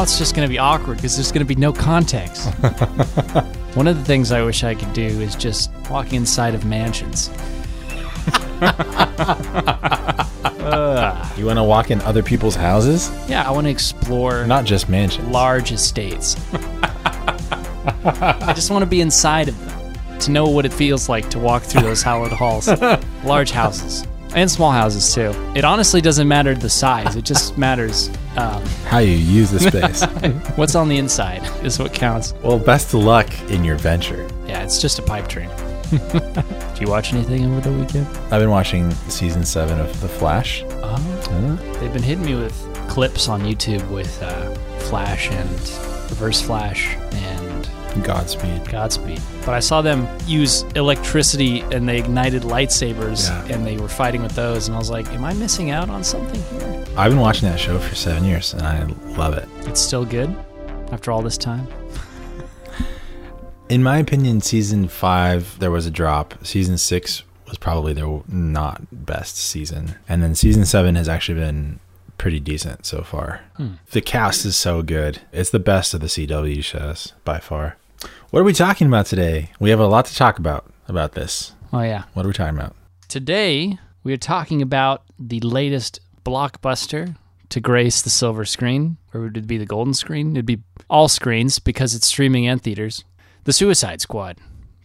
now it's just going to be awkward because there's going to be no context. One of the things I wish I could do is just walk inside of mansions. You want to walk in other people's houses? Yeah, I want to explore Not just mansions. large estates. I just want to be inside of them to know what it feels like to walk through those hallowed halls. Large houses and small houses too. It honestly doesn't matter the size. It just matters um, How you use the space. what's on the inside is what counts. well, best of luck in your venture. Yeah, it's just a pipe dream. Do you watch anything over the weekend? I've been watching season seven of The Flash. Oh, they've been hitting me with clips on YouTube with uh, Flash and Reverse Flash and Godspeed. Godspeed. But I saw them use electricity and they ignited lightsabers Yeah. and they were fighting with those. And I was like, am I missing out on something here? I've been watching that show for seven years and I love it. It's still good after all this time. In my opinion, season five, there was a drop. Season six was probably their not best season. And then season seven has actually been pretty decent so far. Hmm. The cast is so good. It's the best of the CW shows by far. What are we talking about today? We have a lot to talk about about this. Oh, yeah. What are we talking about? Today, we are talking about the latest blockbuster to grace the silver screen, or would it be the golden screen? It'd be all screens because it's streaming and theaters. The Suicide Squad,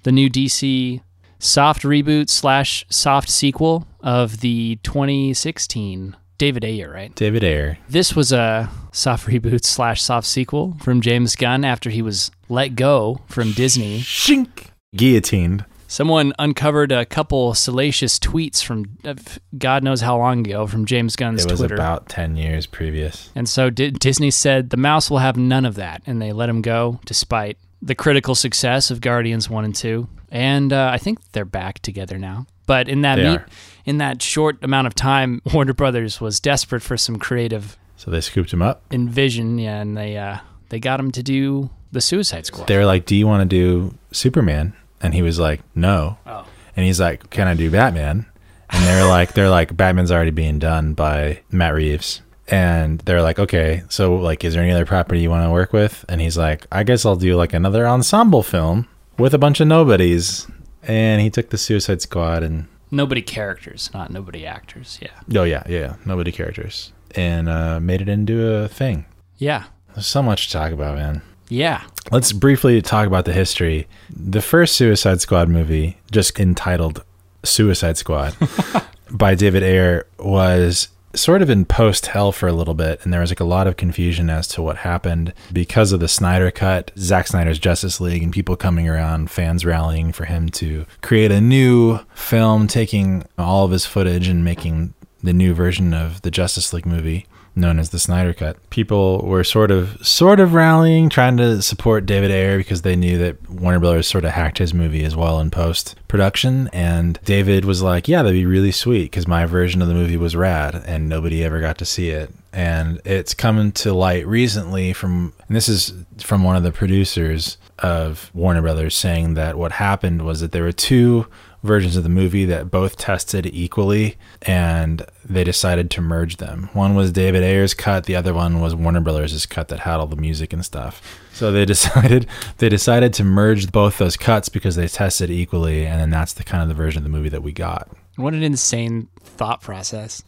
the new DC soft reboot slash soft sequel of the 2016 David Ayer, right? David Ayer. This was a soft reboot slash soft sequel from James Gunn after he was let go from Disney. Shink! Guillotined. Someone uncovered a couple salacious tweets from uh, God knows how long ago from James Gunn's It was Twitter. about 10 years previous. and so D- Disney said the mouse will have none of that, and they let him go despite the critical success of Guardians 1 and 2. And uh, I think they're back together now. But in that meet, in that short amount of time, Warner Brothers was desperate for some creative So they scooped him up. envision, yeah, and they uh, they got him to do the Suicide Squad. They were like, Do you want to do Superman? And he was like, No. Oh. And he's like, Can I do Batman? And they're like, They're like, Batman's already being done by Matt Reeves. And they're like, Okay, so like, is there any other property you want to work with? And he's like, I guess I'll do like another ensemble film with a bunch of nobodies. And he took the Suicide Squad and Nobody characters, not nobody actors. Yeah. oh yeah, yeah, nobody characters. And uh, made it into a thing. Yeah. There's so much to talk about, man. Yeah. Let's briefly talk about the history. The first Suicide Squad movie, just entitled Suicide Squad by David Ayer, was sort of in post hell for a little bit. And there was like a lot of confusion as to what happened because of the Snyder cut, Zack Snyder's Justice League, and people coming around, fans rallying for him to create a new film, taking all of his footage and making the new version of the Justice League movie known as the Snyder Cut. People were sort of sort of rallying, trying to support David Ayer because they knew that Warner Brothers sort of hacked his movie as well in post production. And David was like, "Yeah, that'd be really sweet because my version of the movie was rad, and nobody ever got to see it." And it's come to light recently from, and this is from one of the producers of Warner Brothers saying that what happened was that there were two versions of the movie that both tested equally and they decided to merge them. One was David Ayer's cut, the other one was Warner Brothers' cut that had all the music and stuff. So they decided they decided to merge both those cuts because they tested equally and then that's the kind of the version of the movie that we got. What an insane thought process.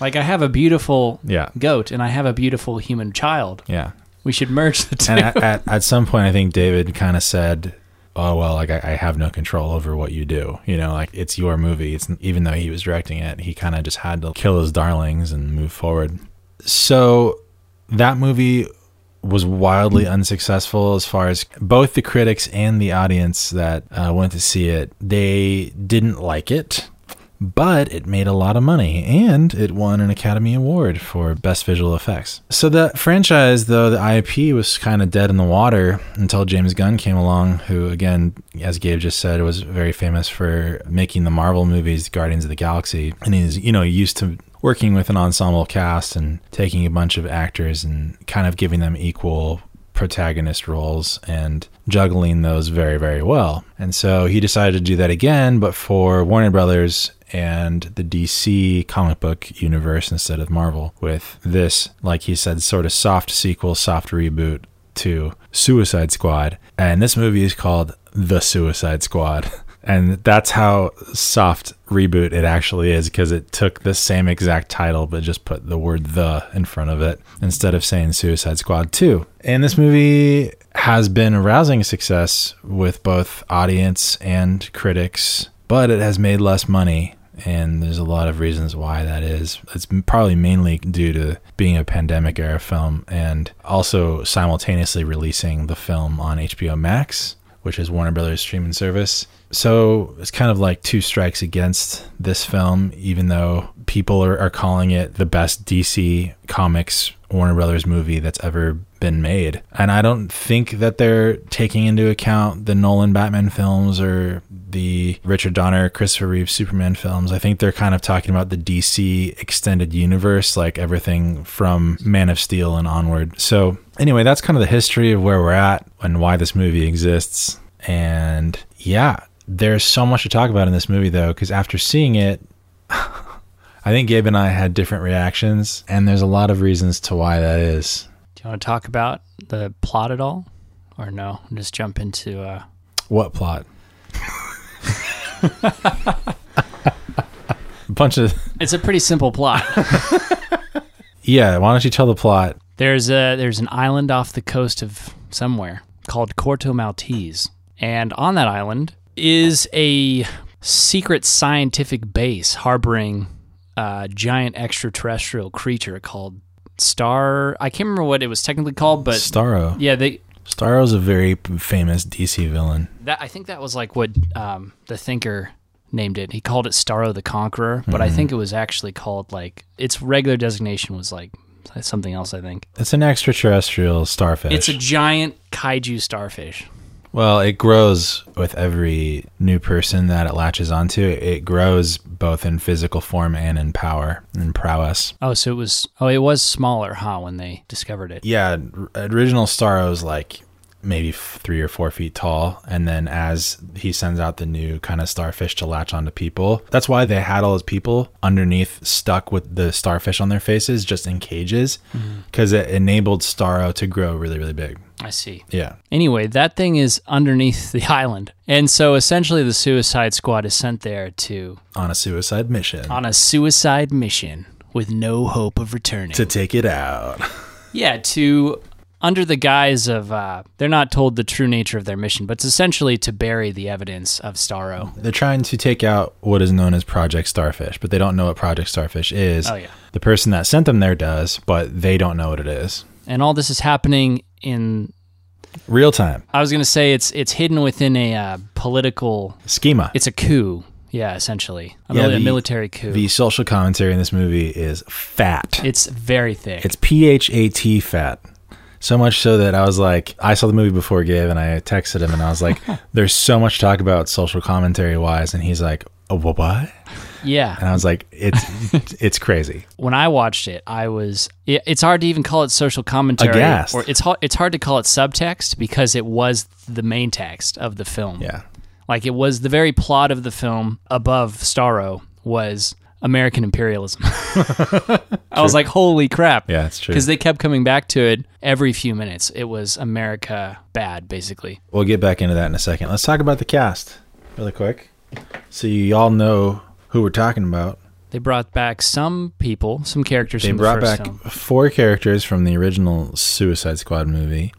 Like I have a beautiful Yeah. goat and I have a beautiful human child. Yeah. We should merge the two. And at, at, at some point I think David kind of said Oh well, like I, I have no control over what you do. You know, like it's your movie. It's even though he was directing it, he kind of just had to kill his darlings and move forward. So that movie was wildly unsuccessful as far as both the critics and the audience that uh, went to see it. They didn't like it, but it made a lot of money and it won an Academy Award for Best Visual Effects. So the franchise, though, the IP was kind of dead in the water until James Gunn came along, who, again, as Gabe just said, was very famous for making the Marvel movies, Guardians of the Galaxy. And he's, you know, used to working with an ensemble cast and taking a bunch of actors and kind of giving them equal protagonist roles and juggling those very very well. And so he decided to do that again but for Warner Brothers and the DC comic book universe instead of Marvel with this, like he said, sort of soft sequel, soft reboot to Suicide Squad. And this movie is called The Suicide Squad. And that's how soft reboot it actually is because it took the same exact title but just put the word the in front of it instead of saying Suicide Squad 2. And this movie has been a rousing success with both audience and critics, but it has made less money. And there's a lot of reasons why that is. It's probably mainly due to being a pandemic era film and also simultaneously releasing the film on HBO Max, which is Warner Brothers streaming service. So it's kind of like two strikes against this film, even though people are, are calling it the best DC Comics Warner Brothers movie that's ever been made. And I don't think that they're taking into account the Nolan Batman films or the Richard Donner, Christopher Reeve Superman films. I think they're kind of talking about the DC extended universe, like everything from Man of Steel and onward. So, anyway, that's kind of the history of where we're at and why this movie exists. And yeah, there's so much to talk about in this movie, though, because after seeing it, I think Gabe and I had different reactions, and there's a lot of reasons to why that is. Do you want to talk about the plot at all? Or no? Just jump into uh What plot? a bunch of It's a pretty simple plot. yeah. Why don't you tell the plot? there's a there's an island off the coast of somewhere called Corto Maltese. And on that island is a secret scientific base harboring a giant extraterrestrial creature called Star I can't remember what it was technically called, but Starro. yeah, they Starro's a very famous DC villain. That I think that was like what um, the thinker named it. He called it Starro the Conqueror, but I think it was actually called like its regular designation was like something else. I think It's an extraterrestrial starfish. it's a giant kaiju starfish. Well, it grows with every new person that it latches onto. It grows both in physical form and in power and prowess. Oh, so it was. Oh, it was smaller, huh? When they discovered it. Yeah, original original Starro's like maybe three or four feet tall, and then as he sends out the new kind of starfish to latch onto people, that's why they had all those people underneath stuck with the starfish on their faces, just in cages, mm-hmm. because it enabled Starro to grow really, really big. I see. Yeah, Anyway, that thing is underneath the island, and so essentially the Suicide Squad is sent there to on a suicide mission on a suicide mission with no hope of returning. to take it out. Yeah, to under the guise of uh, they're not told the true nature of their mission, but it's essentially to bury the evidence of Starro. They're trying to take out what is known as Project Starfish, but they don't know what Project Starfish is. Oh yeah, The person that sent them there does, but they don't know what it is. and all this is happening in. Real time I was gonna say it's it's hidden within a uh, political. schema. It's a coup. Yeah, essentially a, Yeah, mili- the- military coup. The social commentary in this movie is fat. it's very thick. It's P H A T fat. So much so that I was like, I saw the movie before Gabe, and I texted him, and I was like, "There's so much talk about social commentary wise," and he's like, oh, "What?" What?" yeah. And I was like, "It's it's crazy." when I watched it, I was. It, it's hard to even call it social commentary, Aghast. or it's hard. It's hard to call it subtext because it was the main text of the film. Yeah, Like it was the very plot of the film above Starro was American imperialism. I was like, holy crap. yeah, it's true. Because they kept coming back to it every few minutes. It was America bad, basically. We'll get back into that in a second. Let's talk about the cast really quick, so you all know who we're talking about. They brought back some people, some characters They from brought the first back film. four characters from the original Suicide Squad movie.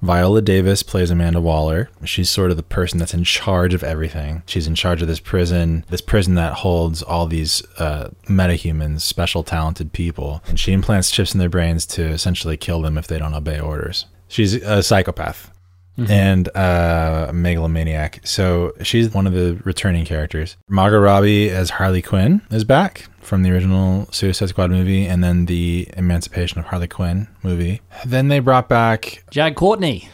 Viola Davis plays Amanda Waller. She's sort of the person that's in charge of everything. She's in charge of this prison, this prison that holds all these uh, metahumans, special talented people. And she implants chips in their brains to essentially kill them if they don't obey orders. She's a psychopath and uh, a megalomaniac. So she's one of the returning characters. Margot Robbie as Harley Quinn is back from the original Suicide Squad movie and then the Emancipation of Harley Quinn movie. Then they brought back Jack Courtney.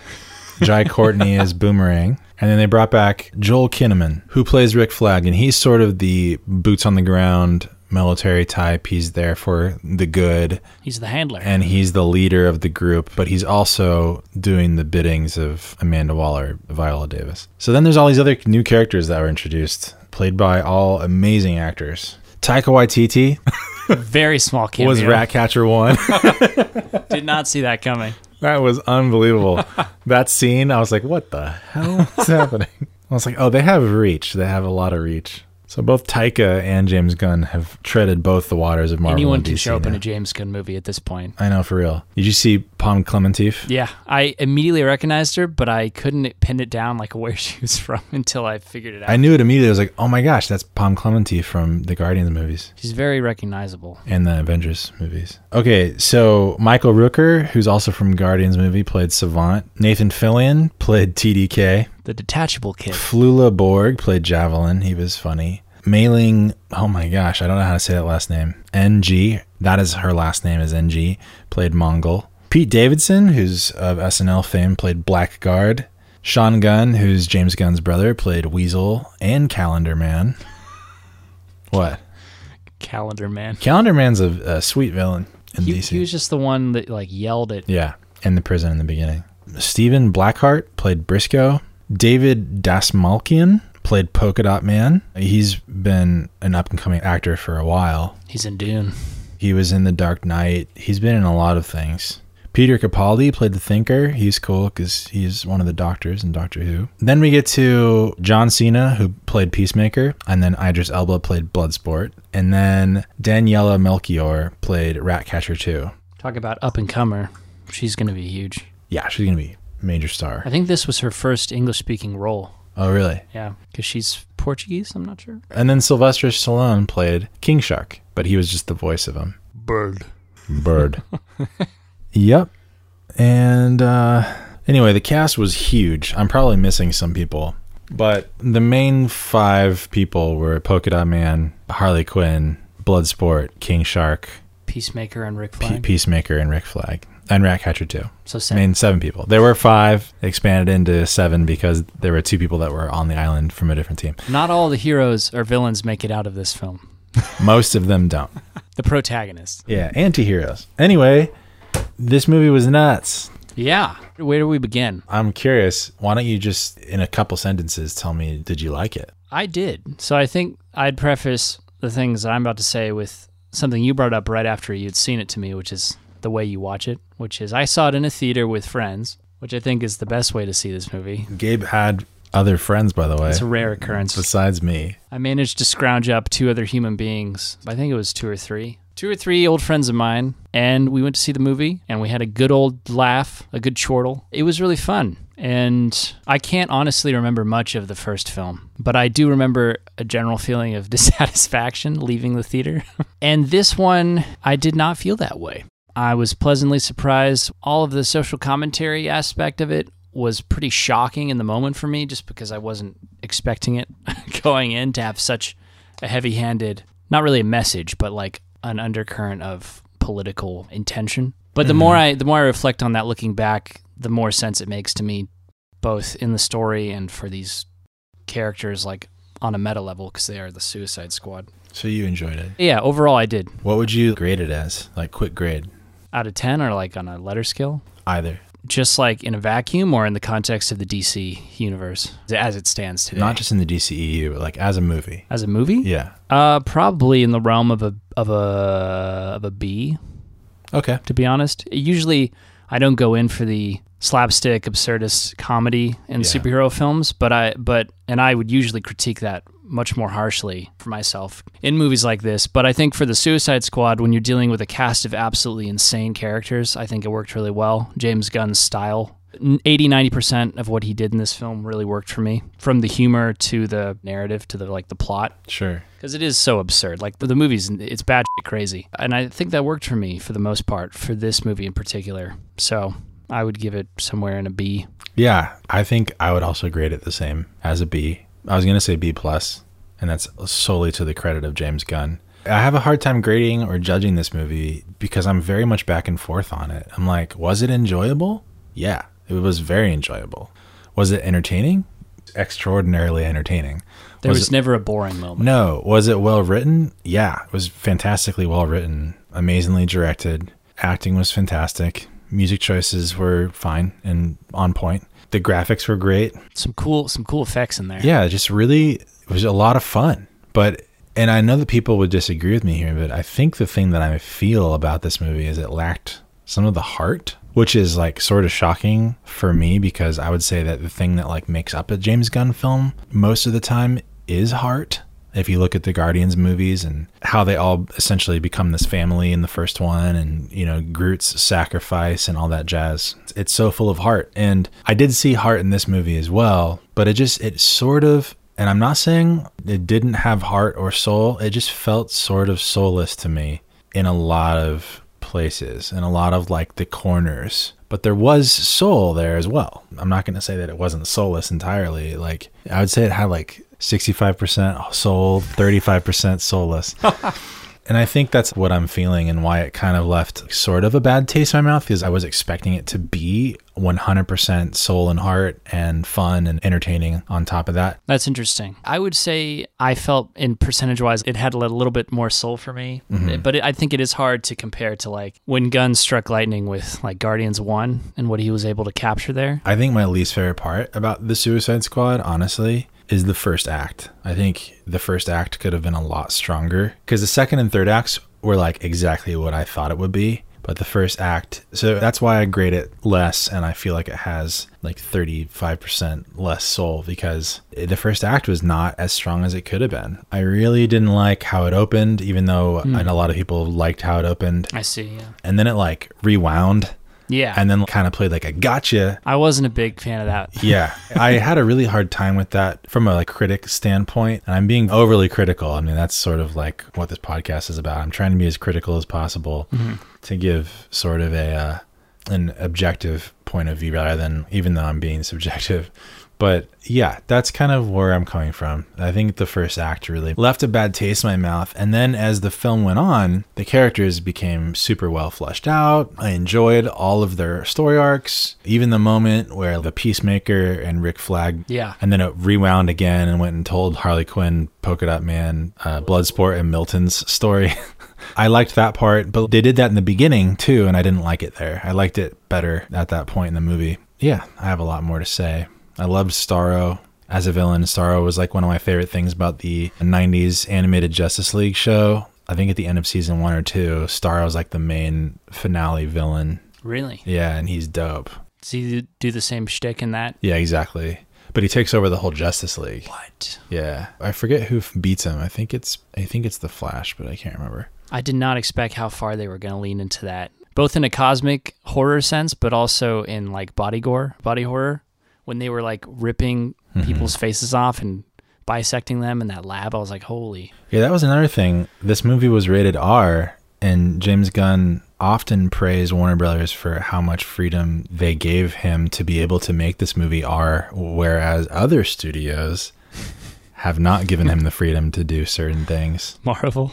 Jai Courtney as Boomerang. And then they brought back Joel Kinnaman, who plays Rick Flag, and he's sort of the boots on the ground military type. He's there for the good, He's the handler. and he's the leader of the group, but he's also doing the biddings of Amanda Waller, Viola Davis. So then there's all these other new characters that were introduced played by all amazing actors. Taika Waititi Very small cameo. was Ratcatcher 1. Did not see that coming. that was unbelievable. that scene, I was like, what the hell is happening? I was like, oh, they have reach. They have a lot of reach. So both Taika and James Gunn have treaded both the waters of Marvel Anyone can DC show up in a James Gunn movie at this point. I know for real. Did you see Pom Klementieff? Yeah, I immediately recognized her, but I couldn't pin it down like where she was from until I figured it out. I knew it immediately. I was like, oh my gosh, that's Pom Klementieff from the Guardians movies She's very recognizable. and the Avengers movies. Okay, so Michael Rooker, who's also from Guardians movie, played Savant. Nathan Fillion played TDK. The detachable kid. Flula Borg played Javelin. He was funny. Mayling, oh my gosh, I don't know how to say that last name. NG, that is her last name is NG, played Mongal. Pete Davidson, who's of SNL fame, played Blackguard. Sean Gunn, who's James Gunn's brother, played Weasel and Calendar Man. What? Calendar man. Calendar Man's a, a sweet villain in He, DC. he was just the one that like yelled at Yeah, in the prison in the beginning. Stephen Blackehart played Briscoe. David Dastmalchian played Polka Dot Man. He's been an up and coming actor for a while. he's in Dune. He was in The Dark Knight. He's been in a lot of things. Peter Capaldi played the Thinker. He's cool because he's one of the doctors in Doctor Who. Then we get to John Cena, who played Peacemaker, and then Idris Elba played Bloodsport, and then Daniela Melchior played Ratcatcher 2. Talk about up and comer. She's gonna be huge. Yeah, she's gonna be a major star. I think this was her first English speaking role. Oh, really? Yeah, because she's Portuguese. I'm not sure. And then Sylvester Stallone played King Shark, but he was just the voice of him. Bird. Bird. yep. And uh, anyway, the cast was huge. I'm probably missing some people, but the main five people were Polka Dot Man, Harley Quinn, Bloodsport, King Shark, Peacemaker and Rick Pe- Flag. Peacemaker, and Rick Flag, and Ratcatcher too. so seven. I mean, seven people. There were five, expanded into seven because there were two people that were on the island from a different team. Not all the heroes or villains make it out of this film. Most of them don't. The protagonist. Yeah, anti-heroes. Anyway, this movie was nuts. Yeah. Where do we begin? I'm curious. Why don't you just, in a couple sentences, tell me, did you like it? I did. So I think I'd preface the things that I'm about to say with something you brought up right after you'd seen it to me, which is the way you watch it, which is I saw it in a theater with friends, which I think is the best way to see this movie. Gabe had other friends, by the way, It's a rare occurrence. besides me. I managed to scrounge up two other human beings. I think it was two or three. Two or three old friends of mine, and we went to see the movie, and we had a good old laugh, a good chortle. It was really fun. And I can't honestly remember much of the first film, but I do remember a general feeling of dissatisfaction leaving the theater. and this one, I did not feel that way. I was pleasantly surprised. All of the social commentary aspect of it was pretty shocking in the moment for me just because I wasn't expecting it going in to have such a heavy handed, not really a message, but like an undercurrent of political intention. But the mm-hmm. more I the more I reflect on that looking back, the more sense it makes to me both in the story and for these characters like on a meta level because they are the Suicide Squad. So you enjoyed it. Yeah, overall I did. What would you grade it as? Like, quick grade? Out of 10 or like on a letter scale? Either. Just like in a vacuum or in the context of the DC universe as it stands today? Not just in the DCEU, but like as a movie. as a movie? Yeah. Uh, probably in the realm of a of a of a B. Okay. To be honest, usually I don't go in for the slapstick, absurdist comedy in Yeah. superhero films, but I but and I would usually critique that much more harshly for myself in movies like this. But I think for the Suicide Squad, when you're dealing with a cast of absolutely insane characters, I think it worked really well. James Gunn's style. 80 90% of what he did in this film really worked for me from the humor to the narrative to the like the plot Sure. because it is so absurd. Like the, the movie's, it's bad shit crazy, and I think that worked for me for the most part for this movie in particular. So I would give it somewhere in a B. Yeah, I think I would also grade it the same as a B. I was gonna say B plus, and that's solely to the credit of James Gunn. I have a hard time grading or judging this movie because I'm very much back and forth on it. I'm like, was it enjoyable? Yeah, it was very enjoyable. Was it entertaining? Extraordinarily entertaining. There was, Was it- never a boring moment. No. Was it well written? Yeah, it was fantastically well written, amazingly directed. Acting was fantastic. Music choices were fine and on point. The graphics were great. Some cool some cool effects in there. Yeah, just really it was a lot of fun. But and I know that people would disagree with me here, but I think the thing that I feel about this movie is it lacked some of the heart, which is like sort of shocking for me because I would say that the thing that like makes up a James Gunn film most of the time is heart. If you look at the Guardians movies and how they all essentially become this family in the first one and, you know, Groot's sacrifice and all that jazz, it's so full of heart. And I did see heart in this movie as well, but it just, it sort of, and I'm not saying it didn't have heart or soul, it just felt sort of soulless to me in a lot of places and a lot of like the corners but there was soul there as well. I'm not going to say that it wasn't soulless entirely. Like I would say it had like 65% soul, 35% soulless. and I think that's what I'm feeling and why it kind of left sort of a bad taste in my mouth because I was expecting it to be 100% soul and heart and fun and entertaining on top of that. That's interesting. I would say I felt in percentage wise, it had a little bit more soul for me, mm-hmm. but it, I think it is hard to compare to like when Gunn struck lightning with like Guardians 1 and what he was able to capture there. I think my least favorite part about the Suicide Squad, honestly, is the first act. I think the first act could have been a lot stronger because the second and third acts were like exactly what I thought it would be. But the first act, so that's why I grade it less, and I feel like it has like 35% less soul because the first act was not as strong as it could have been. I really didn't like how it opened, even though hmm. I know a lot of people liked how it opened. I see. Yeah. And then it like rewound Yeah. and then kind of played like a gotcha. I wasn't a big fan of that. yeah. I had a really hard time with that from a like, critic standpoint and i'm being overly critical. I mean that's sort of like what this podcast is about. I'm trying to be as critical as possible to give sort of a uh, an objective point of view rather than even though i'm being subjective but yeah that's kind of where i'm coming from i think the first act really left a bad taste in my mouth and then as the film went on the characters became super well fleshed out i enjoyed all of their story arcs even the moment where the peacemaker and rick flag Yeah. and then it rewound again and went and told Harley Quinn, Polka Dot Man, uh, Bloodsport, and Milton's story. I liked that part, but they did that in the beginning too, and I didn't like it there. I liked it better at that point in the movie. Yeah, I have a lot more to say. I loved Starro as a villain. Starro was like one of my favorite things about the 90s animated Justice League show. I think at the end of season one or two, Starro was like the main finale villain. Really? Yeah, and he's dope. Does he do the same shtick in that? Yeah, exactly. But he takes over the whole Justice League. What? Yeah, I forget who beats him. I think it's I think it's the Flash, but I can't remember. I did not expect how far they were going to lean into that, both in a cosmic horror sense, but also in like body gore, body horror. When they were like ripping mm-hmm. people's faces off and bisecting them in that lab, I was like, holy. Yeah, that was another thing. This movie was rated R, and James Gunn often praised Warner Brothers for how much freedom they gave him to be able to make this movie R, whereas other studios have not given him the freedom to do certain things. Marvel.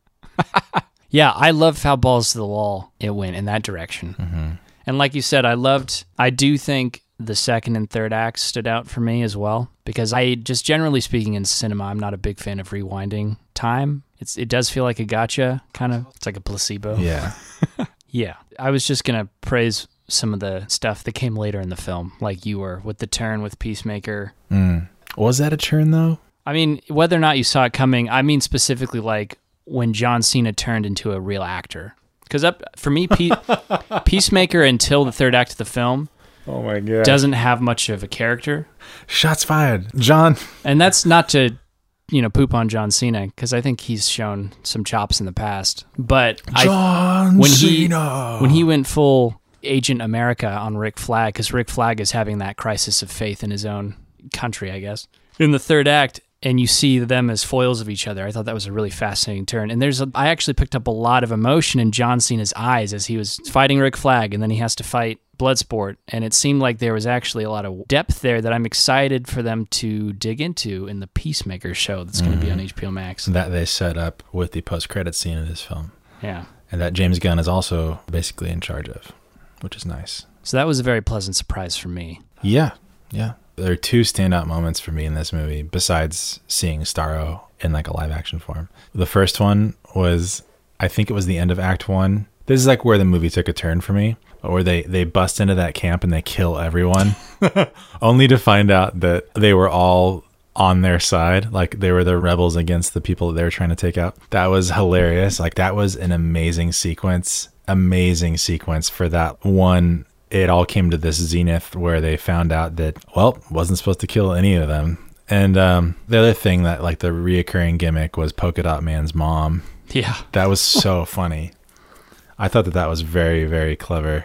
yeah, I love how balls to the wall it went in that direction. Mm-hmm. And like you said, I loved, I do think the second and third acts stood out for me as well because I just generally speaking in cinema, I'm not a big fan of rewinding time. It's, it does feel like a gotcha kind of, it's like a placebo. Yeah. Yeah. I was just going to praise some of the stuff that came later in the film, like you were with the turn with Peacemaker. Mm. Was that a turn though? I mean, whether or not you saw it coming, I mean specifically like when John Cena turned into a real actor. Because up for me, Pe- Peacemaker until the third act of the film Oh my god. doesn't have much of a character, Shots fired. John. and that's not to you know poop on John Cena because I think he's shown some chops in the past. But I, John when he- Cena. when he went full Agent America on Rick Flag, because Rick Flag is having that crisis of faith in his own country, I guess. In the third act, and you see them as foils of each other. I thought that was a really fascinating turn. And there's, a, I actually picked up a lot of emotion in John Cena's eyes as he was fighting Rick Flag, and then he has to fight Bloodsport. And it seemed like there was actually a lot of depth there that I'm excited for them to dig into in the Peacemaker show that's going to be on mm-hmm. HBO Max. that they set up with the post-credit scene of this film. Yeah. and that James Gunn is also basically in charge of, which is nice. So that was a very pleasant surprise for me. Yeah, yeah. There are two standout moments for me in this movie besides seeing Starro in like a live action form. The first one was I think it was the end of act 1 This is like where the movie took a turn for me, where they they bust into that camp and they kill everyone, only to find out that they were all on their side, like they were the rebels against the people that they were trying to take out. That was hilarious. Like that was an amazing sequence, amazing sequence for that one. It all came to this zenith where they found out that well, wasn't supposed to kill any of them. And um, the other thing that like the reoccurring gimmick was Polka Dot Man's mom. Yeah. That was so funny. I thought that that was very, very clever.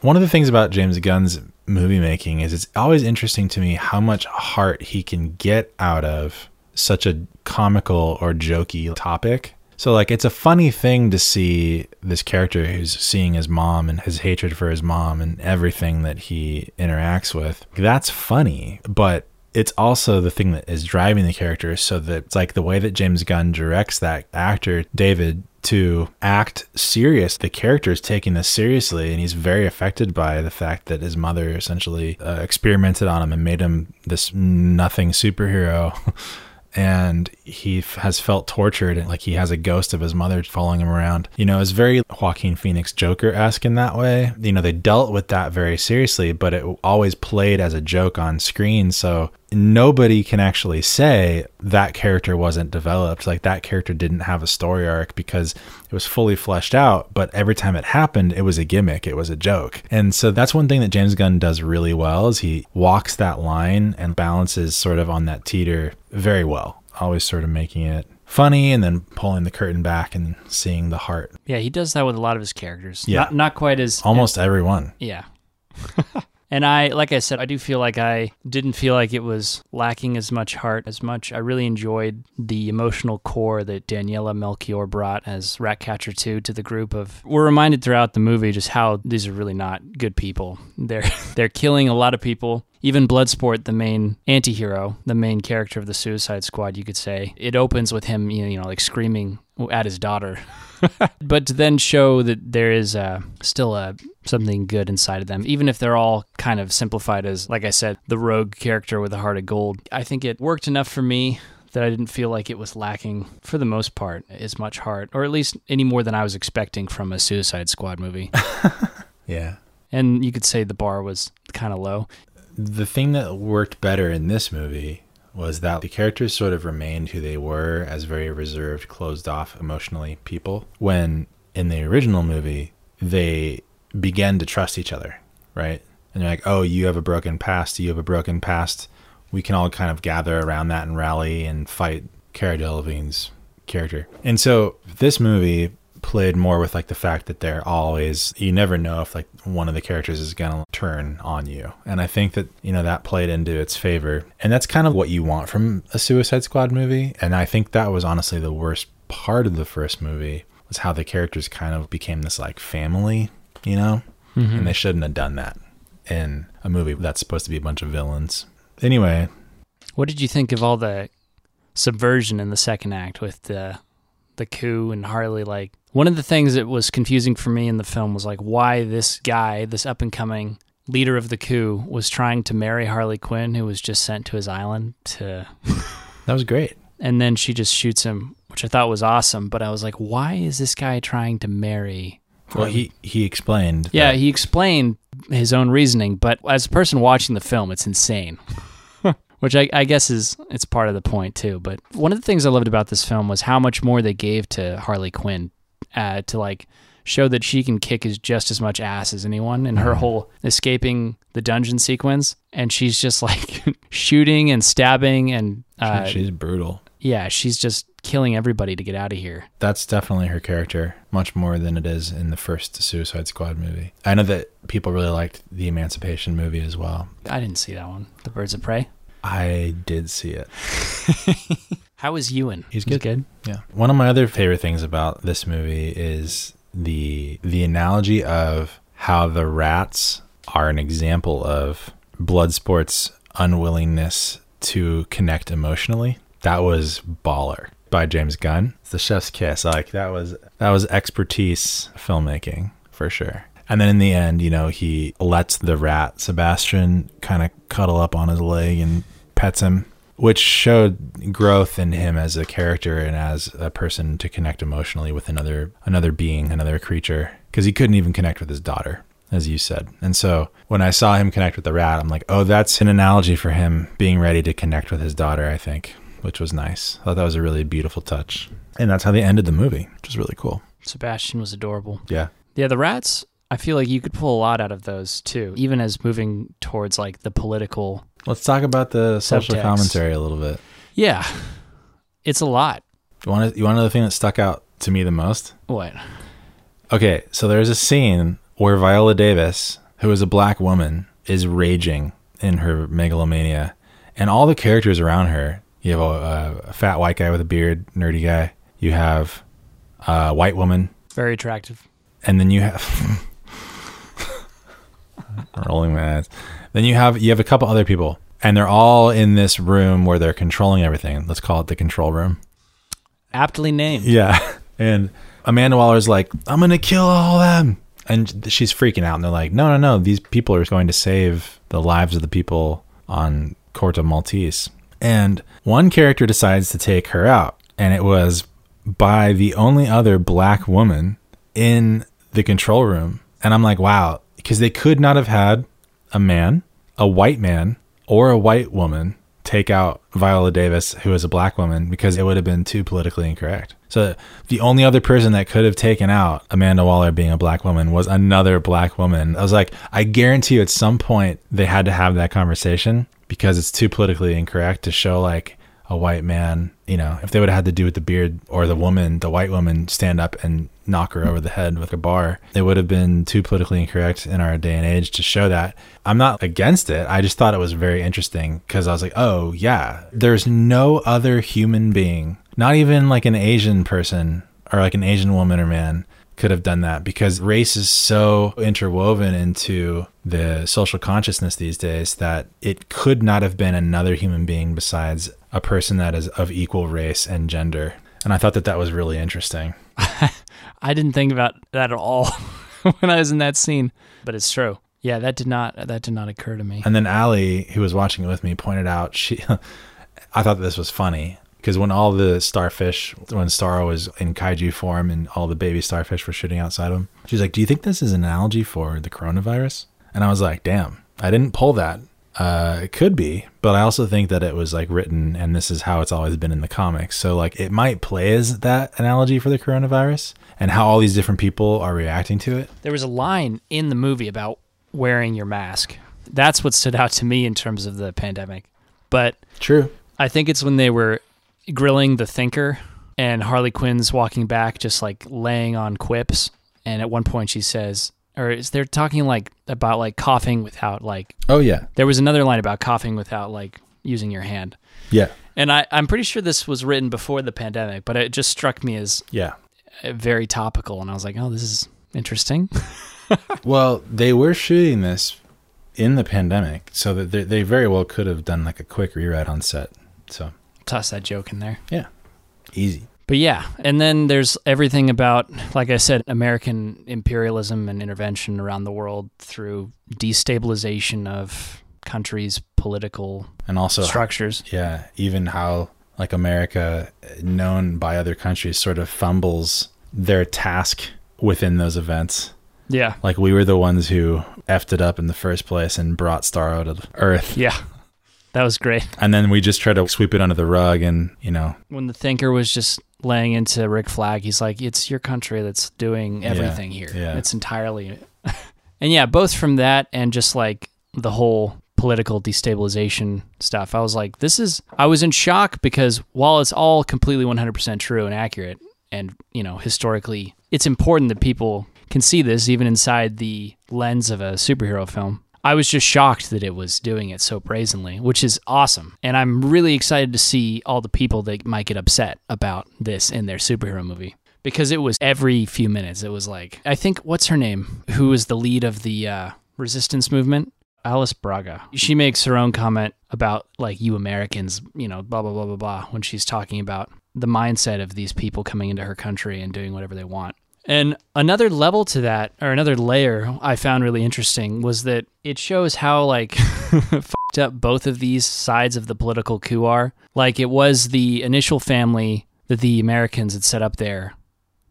One of the things about James Gunn's movie making is it's always interesting to me how much heart he can get out of such a comical or jokey topic. So like it's a funny thing to see this character who's seeing his mom and his hatred for his mom and everything that he interacts with. That's funny, but it's also the thing that is driving the character so that it's like the way that James Gunn directs that actor David to act serious. The character is taking this seriously, and he's very affected by the fact that his mother essentially uh, experimented on him and made him this nothing superhero. and he f- has felt tortured and like he has a ghost of his mother following him around. You know, it's very Joaquin Phoenix Joker esque in that way. You know, they dealt with that very seriously, but it always played as a joke on screen. So nobody can actually say that character wasn't developed. Like that character didn't have a story arc because it was fully fleshed out. But every time it happened, it was a gimmick, it was a joke. And so that's one thing that James Gunn does really well is he walks that line and balances sort of on that teeter very well. Always sort of making it funny and then pulling the curtain back and seeing the heart. Yeah, he does that with a lot of his characters. Yeah. Not, not quite as Almost everyone. Yeah. and I, like I said, I do feel like I didn't feel like it was lacking as much heart as much. I really enjoyed the emotional core that Daniela Melchior brought as Ratcatcher 2 to the group of. We're reminded throughout the movie just how these are really not good people. They're they're killing a lot of people. Even Bloodsport, the main anti-hero, the main character of the Suicide Squad, you could say, it opens with him, you know, like screaming at his daughter. but to then show that there is uh, still a something good inside of them, even if they're all kind of simplified as, like I said, the rogue character with a heart of gold. I think it worked enough for me that I didn't feel like it was lacking, for the most part, as much heart, or at least any more than I was expecting from a Suicide Squad movie. Yeah. and you could say the bar was kind of low. The thing that worked better in this movie was that the characters sort of remained who they were as very reserved, closed off emotionally people. When in the original movie, they began to trust each other, right? And they're like, oh, you have a broken past, you have a broken past. We can all kind of gather around that and rally and fight Cara Delevingne's character. And so this movie played more with like the fact that they're always you never know if like one of the characters is going to turn on you. And i think that you know that played into its favor. And that's kind of what you want from a suicide squad movie. And i think that was honestly the worst part of the first movie was how the characters kind of became this like family you know? Mm-hmm. And they shouldn't have done that in a movie that's supposed to be a bunch of villains. Anyway. What did you think of all the subversion in the second act with the the coup and Harley? Like one of the things that was confusing for me in the film was like why this guy, this up and coming leader of the coup, was trying to marry Harley Quinn, who was just sent to his island to, that was great and then she just shoots him, which I thought was awesome. But I was like, why is this guy trying to marry? well he he explained Yeah, that- he explained his own reasoning, but as a person watching the film, it's insane. Which I, I guess is it's part of the point too. But one of the things I loved about this film was how much more they gave to Harley Quinn uh, to like show that she can kick as just as much ass as anyone. And her whole escaping the dungeon sequence, and she's just like shooting and stabbing, and uh, she's brutal yeah, she's just killing everybody to get out of here. that's definitely her character, much more than it is in the first Suicide Squad movie. I know that people really liked the Emancipation movie as well. I didn't see that one. The Birds of Prey. I did see it. How is Ewan? He's good. good. Yeah. One of my other favorite things about this movie is the the analogy of how the rats are an example of Bloodsport's unwillingness to connect emotionally. That was baller by James Gunn. It's the chef's kiss. Like that was that was expertise filmmaking for sure. And then in the end, you know, he lets the rat Sebastian kind of cuddle up on his leg and pets him, which showed growth in him as a character and as a person to connect emotionally with another another being, another creature. because he couldn't even connect with his daughter, as you said. And so when I saw him connect with the rat, I'm like, oh, that's an analogy for him being ready to connect with his daughter, I think, which was nice. I thought that was a really beautiful touch. And that's how they ended the movie, which is really cool. Sebastian was adorable. Yeah. Yeah, the rats. I feel like you could pull a lot out of those too, even as moving towards like the political. Let's talk about the social Subtext. commentary a little bit. Yeah, it's a lot. You want to, you want to know the thing that stuck out to me the most? What? Okay, so there's a scene where Viola Davis, who is a black woman, is raging in her megalomania, and all the characters around her. You have a, a fat white guy with a beard, nerdy guy. You have a white woman, Very attractive. and then you have rolling my eyes. Then you have you have a couple other people, and they're all in this room where they're controlling everything. Let's call it the control room. Aptly named. Yeah. And Amanda Waller's like, I'm going to kill all of them. And she's freaking out. And they're like, no, no, no. These people are going to save the lives of the people on Corto Maltese. And one character decides to take her out. And it was by the only other black woman in the control room. And I'm like, wow. Because they could not have had a man, a white man, or a white woman take out Viola Davis, who is a black woman, because it would have been too politically incorrect. So the only other person that could have taken out Amanda Waller being a black woman was another black woman. I was like, I guarantee you at some point they had to have that conversation because it's too politically incorrect to show like a white man, you know, if they would have had to do with the beard or the woman, the white woman stand up and knock her over the head with a bar, it would have been too politically incorrect in our day and age to show that. I'm not against it. I just thought it was very interesting because I was like, oh, yeah, there's no other human being, not even like an Asian person or like an Asian woman or man could have done that because race is so interwoven into the social consciousness these days that it could not have been another human being besides a person that is of equal race and gender. And I thought that that was really interesting. I didn't think about that at all when I was in that scene, but it's true. Yeah, that did not that did not occur to me. And then Allie, who was watching it with me, pointed out she I thought this was funny because when all the starfish, when Starro was in kaiju form and all the baby starfish were shooting outside him, she's like, "Do you think this is an analogy for the coronavirus?" And I was like, "Damn, I didn't pull that. Uh, it could be, but I also think that it was like written, and this is how it's always been in the comics. So like, it might play as that analogy for the coronavirus and how all these different people are reacting to it. There was a line in the movie about wearing your mask. That's what stood out to me in terms of the pandemic. But True. I think it's when they were grilling the thinker and Harley Quinn's walking back, just like laying on quips. And at one point she says, or is they're talking like about like coughing without like, Oh yeah, there was another line about coughing without like using your hand. yeah, And I, I'm pretty sure this was written before the pandemic, but it just struck me as yeah. very topical. And I was like, oh, this is interesting. Well, they were shooting this in the pandemic, so that they, they very well could have done like a quick rewrite on set. So Toss that joke in there. yeah, easy. But yeah, and then there's everything about, like I said, American imperialism and intervention around the world through destabilization of countries' political And also, structures. yeah, even how like America, known by other countries, sort of fumbles their task within those events. Yeah, Like we were the ones who effed it up in the first place and brought Starro to Earth, yeah, that was great. and then we just try to sweep it under the rug, and you know, When the thinker was just laying into Rick Flag, he's like, "It's your country that's doing everything here. yeah. It's entirely." and yeah, both from that and just like the whole political destabilization stuff, I was like, "This is." I was in shock because while it's all completely 100% true and accurate, and you know, historically, it's important that people can see this even inside the lens of a superhero film. I was just shocked that it was doing it so brazenly, which is awesome. And I'm really excited to see all the people that might get upset about this in their superhero movie. Because it was every few minutes, it was like, I think, what's her name? Who is the lead of the uh, resistance movement? Alice Braga. She makes her own comment about, like, you Americans, you know, blah, blah, blah, blah, blah, when she's talking about the mindset of these people coming into her country and doing whatever they want. And another level to that, or another layer I found really interesting, was that it shows how like fucked up both of these sides of the political coup are. Like it was the initial family that the Americans had set up there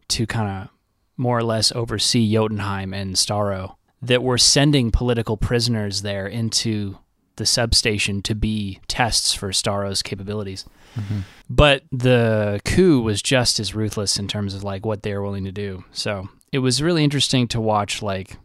to kind of more or less oversee Jotunheim and Starro that were sending political prisoners there into the substation to be tests for Starro's capabilities. Mm-hmm. But the coup was just as ruthless in terms of like what they were willing to do. So it was really interesting to watch, like,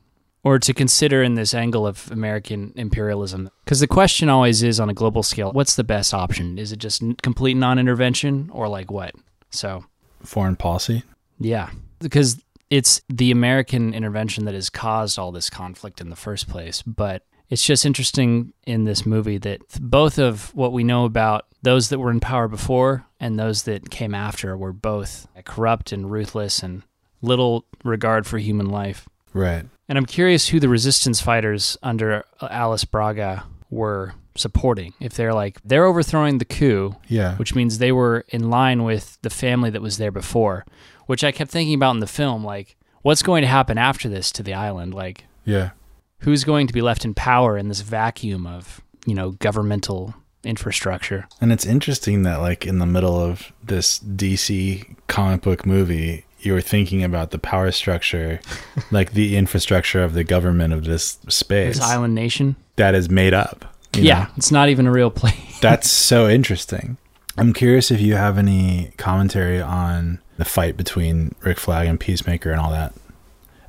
or to consider in this angle of American imperialism. Because the question always is on a global scale what's the best option? Is it just complete non intervention or like what? So, Foreign policy. yeah. Because it's the American intervention that has caused all this conflict in the first place. But it's just interesting in this movie that both of what we know about those that were in power before and those that came after were both corrupt and ruthless and little regard for human life. Right. And I'm curious who the resistance fighters under uh, Alice Braga were supporting. If they're like, they're overthrowing the coup, Yeah. which means they were in line with the family that was there before, which I kept thinking about in the film. Like, what's going to happen after this to the island? Like, yeah. Who's going to be left in power in this vacuum of, you know, governmental infrastructure? And it's interesting that like in the middle of this DC comic book movie, you were thinking about the power structure, like the infrastructure of the government of this space This island nation? that is made up. Yeah, know? it's not even a real place. That's so interesting. I'm curious if you have any commentary on the fight between Rick Flag and Peacemaker and all that,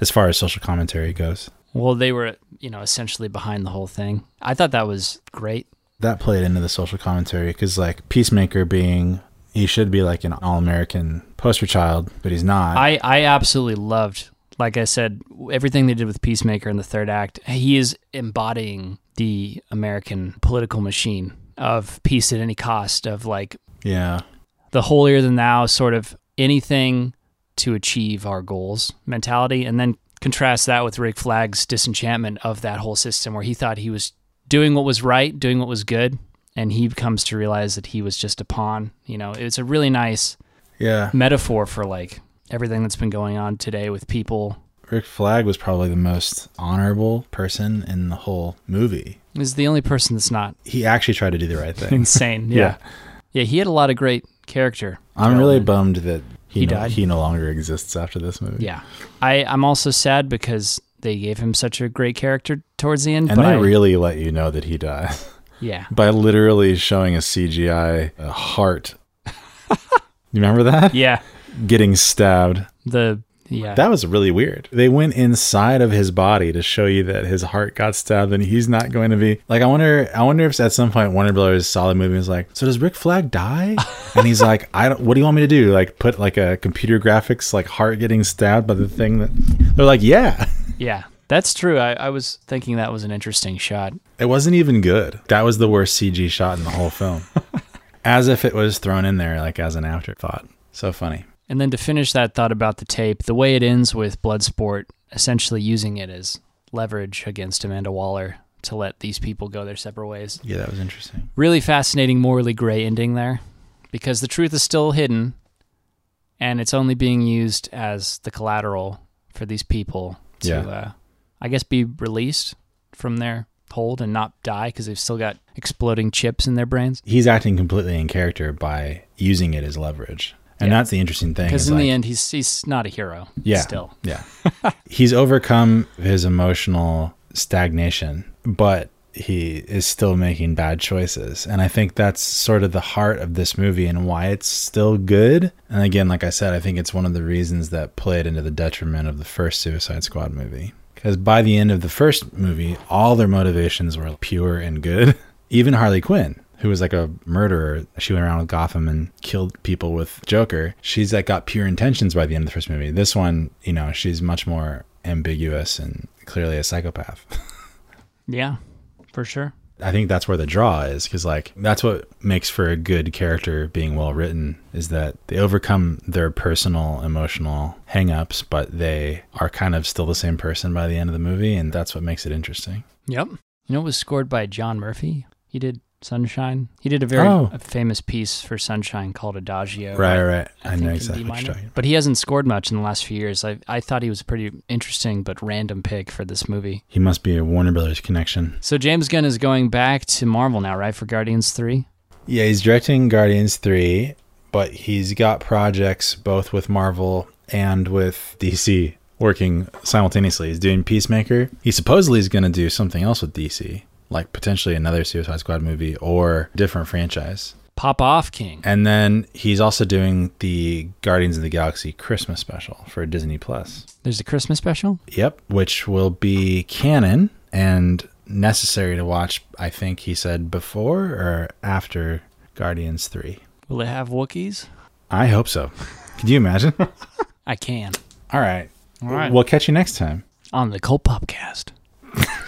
as far as social commentary goes. Well, they were, you know, essentially behind the whole thing. I thought that was great. That played into the social commentary because, like, Peacemaker being, he should be like an all American poster child, but he's not. I, I absolutely loved, like I said, everything they did with Peacemaker in the third act. He is embodying the American political machine of peace at any cost, of like yeah. the holier than thou sort of anything to achieve our goals mentality. And then contrast that with Rick Flag's disenchantment of that whole system where he thought he was doing what was right, doing what was good. And he comes to realize that he was just a pawn. You know, it's a really nice Yeah. metaphor for like everything that's been going on today with people. Rick Flag was probably the most honorable person in the whole movie. He's the only person that's not He actually tried to do the right thing. insane. Yeah. yeah. he had a lot of great character. I'm really bummed that he, He no, died? he no longer exists after this movie. Yeah. I, I'm also sad because they gave him such a great character towards the end. And but they I, really let you know that he died yeah. by literally showing a CGI a heart. you remember that? Yeah. Getting stabbed. The, yeah. That was really weird. They went inside of his body to show you that his heart got stabbed and he's not going to be like I wonder I wonder if at some point Warner Brothers saw the movie was like, So does Rick Flag die? and he's like, I don't what do you want me to do? Like put like a computer graphics like heart getting stabbed by the thing that they're like, Yeah. yeah. That's true. I, I was thinking that was an interesting shot. It wasn't even good. That was the worst CG shot in the whole film. as if it was thrown in there like as an afterthought. So funny. And then to finish that thought about the tape, the way it ends with Bloodsport essentially using it as leverage against Amanda Waller to let these people go their separate ways. Yeah, that was interesting. Really fascinating, morally gray ending there because the truth is still hidden and it's only being used as the collateral for these people to, Yeah. uh, I guess, be released from their hold and not die because they've still got exploding chips in their brains. He's acting completely in character by using it as leverage. And Yeah. that's the interesting thing. Because in the end, he's he's not a hero. Yeah. Still. Yeah. He's overcome his emotional stagnation, but he is still making bad choices. And I think that's sort of the heart of this movie and why it's still good. And again, like I said, I think it's one of the reasons that played into the detriment of the first Suicide Squad movie. Because by the end of the first movie, all their motivations were pure and good. Even Harley Quinn, who was like a murderer. She went around with Gotham and killed people with Joker. She's like got pure intentions by the end of the first movie. This one, you know, she's much more ambiguous and clearly a psychopath. Yeah, for sure. I think that's where the draw is because like that's what makes for a good character being well written is that they overcome their personal emotional hangups, but they are kind of still the same person by the end of the movie, and that's what makes it interesting. Yep. You know, it was scored by John Murphy. He did Sunshine. He did a very Oh. a famous piece for Sunshine called Adagio. Right, right. I, think know exactly what you're. But he hasn't scored much in the last few years. I I thought he was a pretty interesting but random pick for this movie. He must be a Warner Brothers connection. So James Gunn is going back to Marvel now, right? For Guardians Three. Yeah, he's directing Guardians 3, but he's got projects both with Marvel and with DC. working simultaneously. He's doing Peacemaker. He supposedly is going to do something else with DC, like potentially another Suicide Squad movie or different franchise. Pop off, King. And then he's also doing the Guardians of the Galaxy Christmas special for Disney Plus. There's a Christmas special. Yep, which will be canon and necessary to watch, I think he said before or after Guardians 3. Will it have Wookiees? I hope so. Could you imagine? I can. All right. All right. We'll catch you next time. On the Cult Popcast.